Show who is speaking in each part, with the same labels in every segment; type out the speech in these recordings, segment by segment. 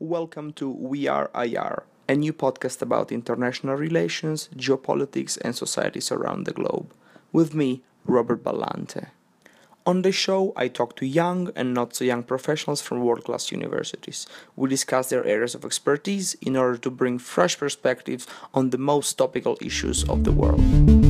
Speaker 1: Welcome to We Are IR, a new podcast about international relations, geopolitics, and societies around the globe. With me, Robert Ballante. On the show, I talk to young and not so young professionals from world class universities. We discuss their areas of expertise in order to bring fresh perspectives on the most topical issues of the world.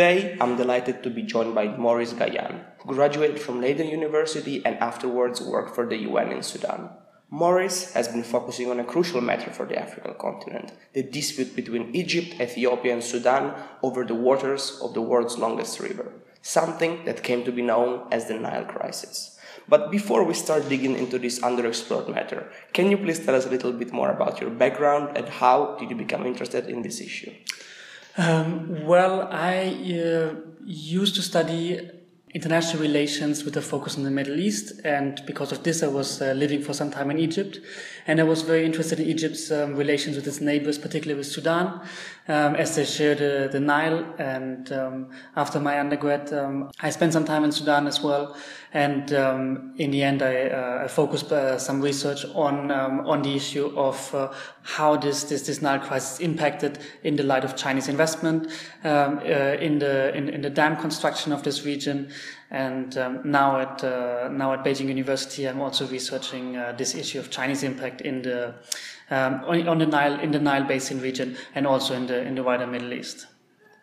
Speaker 1: Today, I'm delighted to be joined by Maurice Gayan, who graduated from Leiden University and afterwards worked for the UN in Sudan. Maurice has been focusing on a crucial matter for the African continent the dispute between Egypt, Ethiopia, and Sudan over the waters of the world's longest river, something that came to be known as the Nile Crisis. But before we start digging into this underexplored matter, can you please tell us a little bit more about your background and how did you become interested in this issue?
Speaker 2: Um, well, I uh, used to study international relations with a focus on the Middle East, and because of this, I was uh, living for some time in Egypt, and I was very interested in Egypt's um, relations with its neighbors, particularly with Sudan, um, as they share the, Nile. And um, after my undergrad, um, I spent some time in Sudan as well, and um, in the end, I, uh, I focused uh, some research on um, on the issue of uh, how this, this this Nile crisis impacted in the light of Chinese investment uh, in the in, in the dam construction of this region. And um, now at uh, now at Beijing University, I'm also researching uh, this issue of Chinese impact in the um, on, the Nile in the Nile Basin region and also in the in the wider Middle East.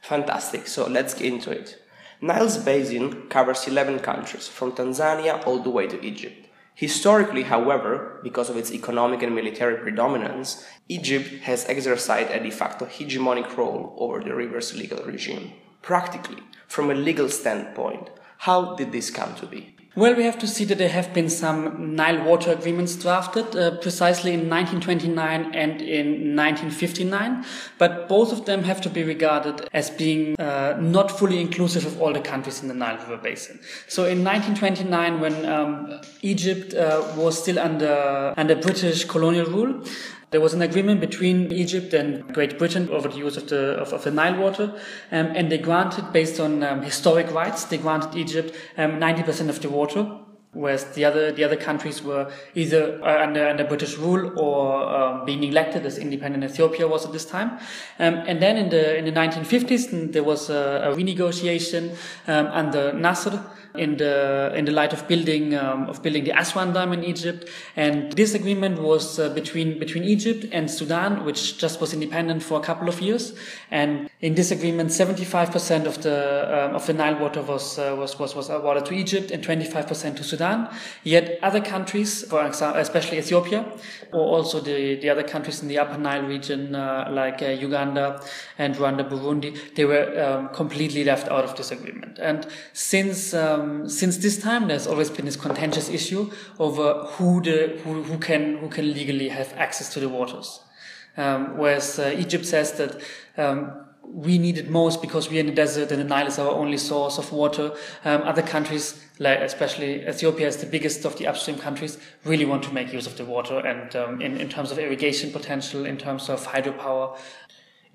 Speaker 1: Fantastic. So let's get into it. Nile's basin covers 11 countries, from Tanzania all the way to Egypt. Historically, however, because of its economic and military predominance, Egypt has exercised a de facto hegemonic role over the river's legal regime. Practically, from a legal standpoint, how did this come to be?
Speaker 2: Well, we have to see that there have been some Nile water agreements drafted uh, precisely in 1929 and in 1959, but both of them have to be regarded as being uh, not fully inclusive of all the countries in the Nile River Basin. So in 1929, when um, Egypt uh, was still under under British colonial rule, there was an agreement between Egypt and Great Britain over the use of the of, of the Nile water, um, and they granted, based on um, historic rights, they granted Egypt um, ninety percent of the water, whereas the other the other countries were either uh, under under British rule or um, being elected, as independent Ethiopia was at this time. Um, and then in the in the 1950s, there was a, a renegotiation under Nasser in the in the light of building um, of building the Aswan Dam in Egypt. And this agreement was uh, between between Egypt and Sudan, which just was independent for a couple of years. And in this agreement, 75% of the um, of the Nile water was uh, was was was awarded to Egypt and 25% to Sudan. Yet other countries, for example, especially Ethiopia, or also the the other countries in the Upper Nile region, uh, like uh, Uganda and Rwanda, Burundi, they were um, completely left out of this agreement. And since um, um, since this time, there's always been this contentious issue over who the who, who can who can legally have access to the waters. Um, whereas uh, Egypt says that um, we need it most because we're in the desert and the Nile is our only source of water. Um, other countries, like especially Ethiopia, is the biggest of the upstream countries, really want to make use of the water and um, in, in terms of irrigation potential, in terms of hydropower,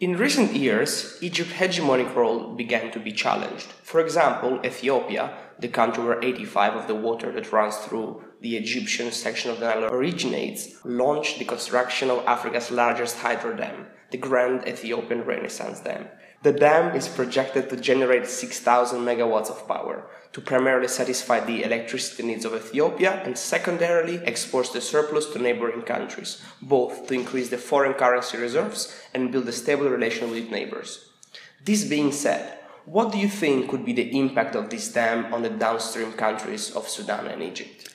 Speaker 1: in recent years, Egypt's hegemonic role began to be challenged. For example, Ethiopia, the country where 85 of the water that runs through the Egyptian section of the Nile originates, launched the construction of Africa's largest hydro dam, the Grand Ethiopian Renaissance Dam. The dam is projected to generate 6,000 megawatts of power to primarily satisfy the electricity needs of Ethiopia and secondarily exports the surplus to neighboring countries, both to increase the foreign currency reserves and build a stable relation with neighbors. This being said, what do you think could be the impact of this dam on the downstream countries of Sudan and Egypt?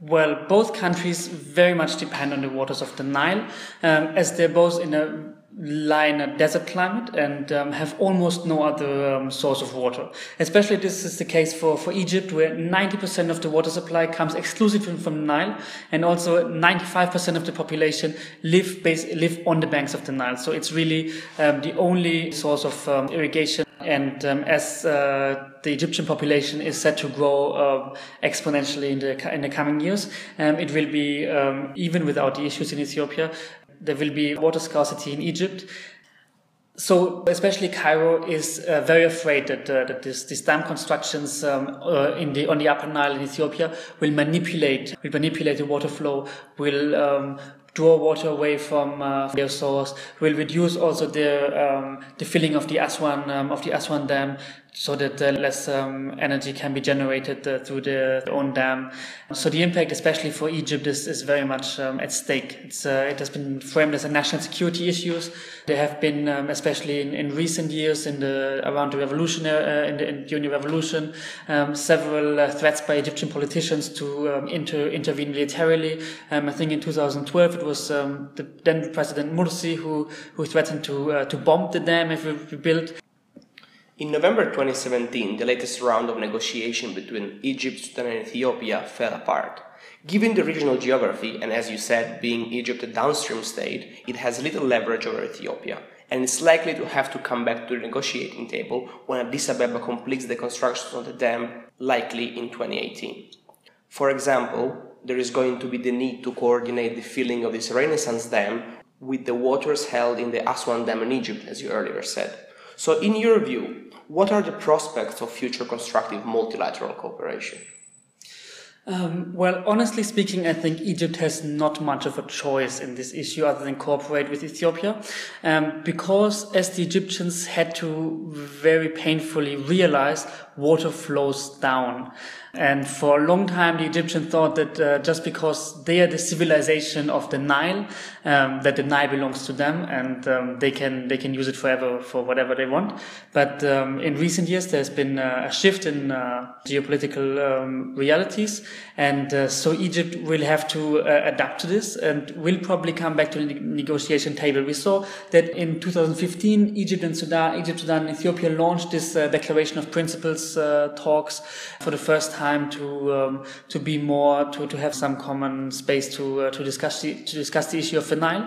Speaker 2: Well, both countries very much depend on the waters of the Nile, um, as they're both in a lie in a desert climate and um, have almost no other um, source of water. Especially this is the case for, for Egypt, where 90% of the water supply comes exclusively from Nile, and also 95% of the population live base, live on the banks of the Nile. So it's really um, the only source of um, irrigation And um, as uh, the Egyptian population is set to grow uh, exponentially in the in the coming years, um, it will be um, even without the issues in Ethiopia, there will be water scarcity in Egypt. So, especially Cairo is uh, very afraid that, uh, that this, these dam constructions um, uh, in the on the Upper Nile in Ethiopia will manipulate will manipulate the water flow, will um, draw water away from uh, their source, will reduce also the um, the filling of the Aswan um, of the Aswan Dam, so that less um, energy can be generated uh, through the own dam. So the impact, especially for Egypt, is, is very much um, at stake. Uh, it has been framed as a national security issue. There have been, um, especially in, in, recent years, in the around the revolution, uh, in the, in, during the revolution, um, several uh, threats by Egyptian politicians to um, inter, intervene militarily. Um, I think in 2012 it was the then President Morsi who who threatened to uh, to bomb the dam if it we built.
Speaker 1: In November 2017, the latest round of negotiation between Egypt, Sudan, and Ethiopia fell apart. Given the regional geography, and as you said, being Egypt a downstream state, it has little leverage over Ethiopia, and it's likely to have to come back to the negotiating table when Addis Ababa completes the construction of the dam, likely in 2018. For example, there is going to be the need to coordinate the filling of this Renaissance Dam with the waters held in the Aswan Dam in Egypt, as you earlier said. So, in your view, what are the prospects of future constructive multilateral cooperation?
Speaker 2: Um, well, honestly speaking, I think Egypt has not much of a choice in this issue other than cooperate with Ethiopia, um, because as the Egyptians had to very painfully realize water flows down. And for a long time, the Egyptians thought that uh, just because they are the civilization of the Nile, um, that the Nile belongs to them and um, they can they can use it forever for whatever they want. But um, in recent years, there's been uh, a shift in uh, geopolitical um, realities, and uh, so Egypt will have to uh, adapt to this and will probably come back to the negotiation table. We saw that in 2015, Egypt and Sudan, Egypt, Sudan, and Ethiopia launched this uh, declaration of principles talks for the first time time to um, to be more to, to have some common space to uh, to discuss the, to discuss the issue of the Nile,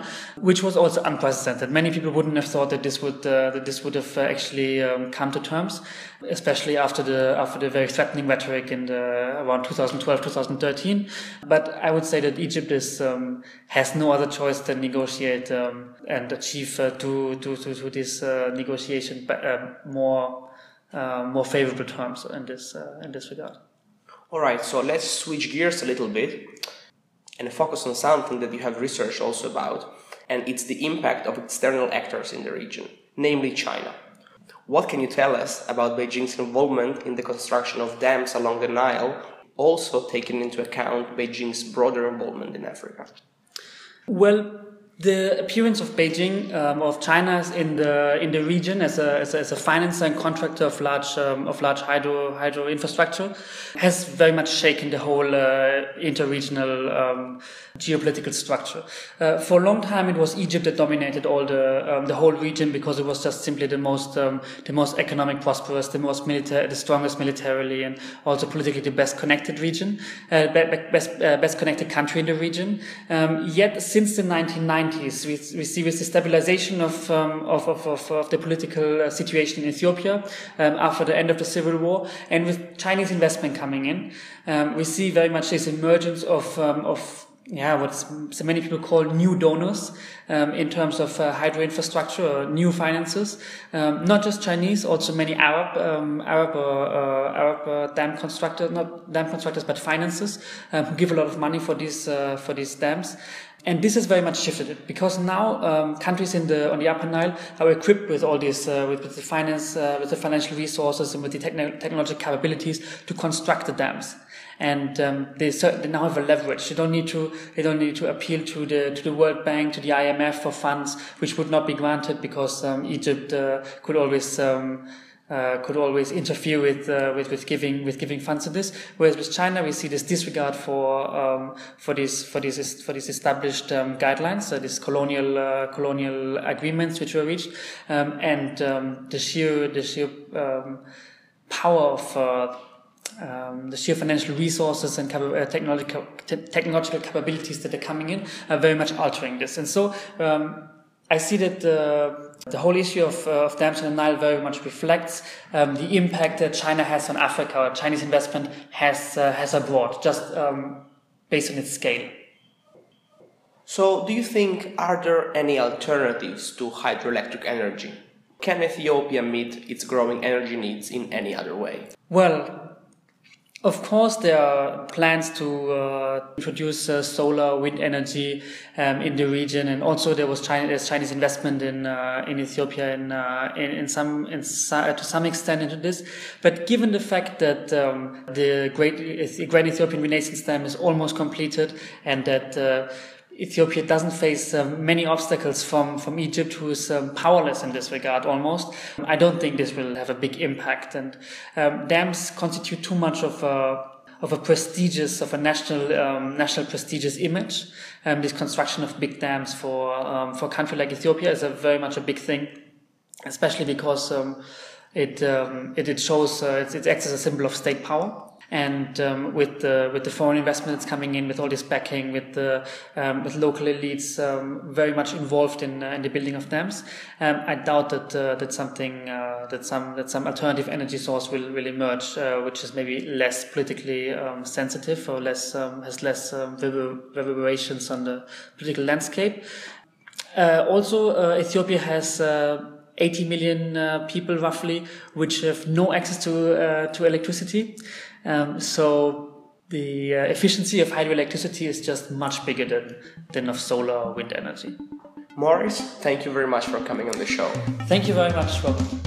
Speaker 2: which was also unprecedented. Many people wouldn't have thought that this would uh, that this would have uh, actually um, come to terms, especially after the after the very threatening rhetoric in the around 2012 2013. But I would say that Egypt is um, has no other choice than negotiate um, and achieve uh, to, to to to this uh, negotiation uh, more. Uh, more favorable terms in this uh, in this regard.
Speaker 1: Alright, so let's switch gears a little bit and focus on something that you have researched also about, and it's the impact of external actors in the region, namely China. What can you tell us about Beijing's involvement in the construction of dams along the Nile, also taking into account Beijing's broader involvement in Africa?
Speaker 2: Well, the appearance of Beijing, um, of China in the in the region as a as a, as a financer and contractor of large um, of large hydro hydro infrastructure, has very much shaken the whole uh, interregional um, geopolitical structure. Uh, for a long time, it was Egypt that dominated all the um, the whole region because it was just simply the most um, the most economic prosperous, the most military, the strongest militarily, and also politically the best connected region, uh, best uh, best connected country in the region. Um, yet since the 1990s 90s, we, we see with the stabilization of, um, of, of, of, of, the political uh, situation in Ethiopia um, after the end of the civil war, and with Chinese investment coming in, um, we see very much this emergence of, um, of yeah, what so many people call new donors um, in terms of uh, hydro infrastructure, or new finances. Um, not just Chinese, also many Arab, um, Arab, uh, uh, Arab uh, dam constructors, not dam constructors, but finances um, who give a lot of money for these uh, for these dams. And this has very much shifted because now um, countries in the on the Upper Nile are equipped with all these uh, with, with, the finance, with the financial resources, and with the techn- technological capabilities to construct the dams. And um, they, now have a leverage. They don't need to they don't need to appeal to the to the World Bank to the IMF for funds, which would not be granted because um, Egypt uh, could always um, uh, could always interfere with, uh, with with giving with giving funds to this. Whereas with China, we see this disregard for um, for these for these for these established um, guidelines, so these colonial uh, colonial agreements which were reached, um, and um, the sheer the sheer um, power of uh, um, the sheer financial resources and uh, technological, te- technological capabilities that are coming in are very much altering this. And so, um, I see that the, the whole issue of, uh, of dams in the Nile very much reflects um, the impact that China has on Africa, or Chinese investment has, uh, has abroad, just um, based on its scale.
Speaker 1: So, do you think are there any alternatives to hydroelectric energy? Can Ethiopia meet its growing energy needs in any other way?
Speaker 2: Well, of course, there are plans to uh, introduce uh, solar wind energy um, in the region, and also there was China, there's Chinese investment in uh, in Ethiopia uh, in, in some in to some extent into this. But given the fact that um, the great Great Ethiopian Renaissance Dam is almost completed, and that uh, Ethiopia doesn't face um, many obstacles from, from Egypt, who is um, powerless in this regard almost. I don't think this will have a big impact. And um, dams constitute too much of a, of a prestigious, of a national, um, national prestigious image. Um, this construction of big dams for, um, for a country like Ethiopia is a very much a big thing, especially because it, it, it shows, uh, acts as a symbol of state power and um, with the with the foreign investment that's coming in, with all this backing, with the um, with local elites um, very much involved in, uh, in the building of dams, um, I doubt that uh, that something uh, that some that some alternative energy source will will emerge, uh, which is maybe less politically um, sensitive or less um, has less reverberations on the political landscape. Uh, also, uh, Ethiopia has 80 million uh, people roughly, which have no access to uh, to electricity. Um, so the uh, efficiency of hydroelectricity is just much bigger than than of solar or wind energy.
Speaker 1: Maurice, thank you very much for coming on the show.
Speaker 2: Thank you very much, Robert.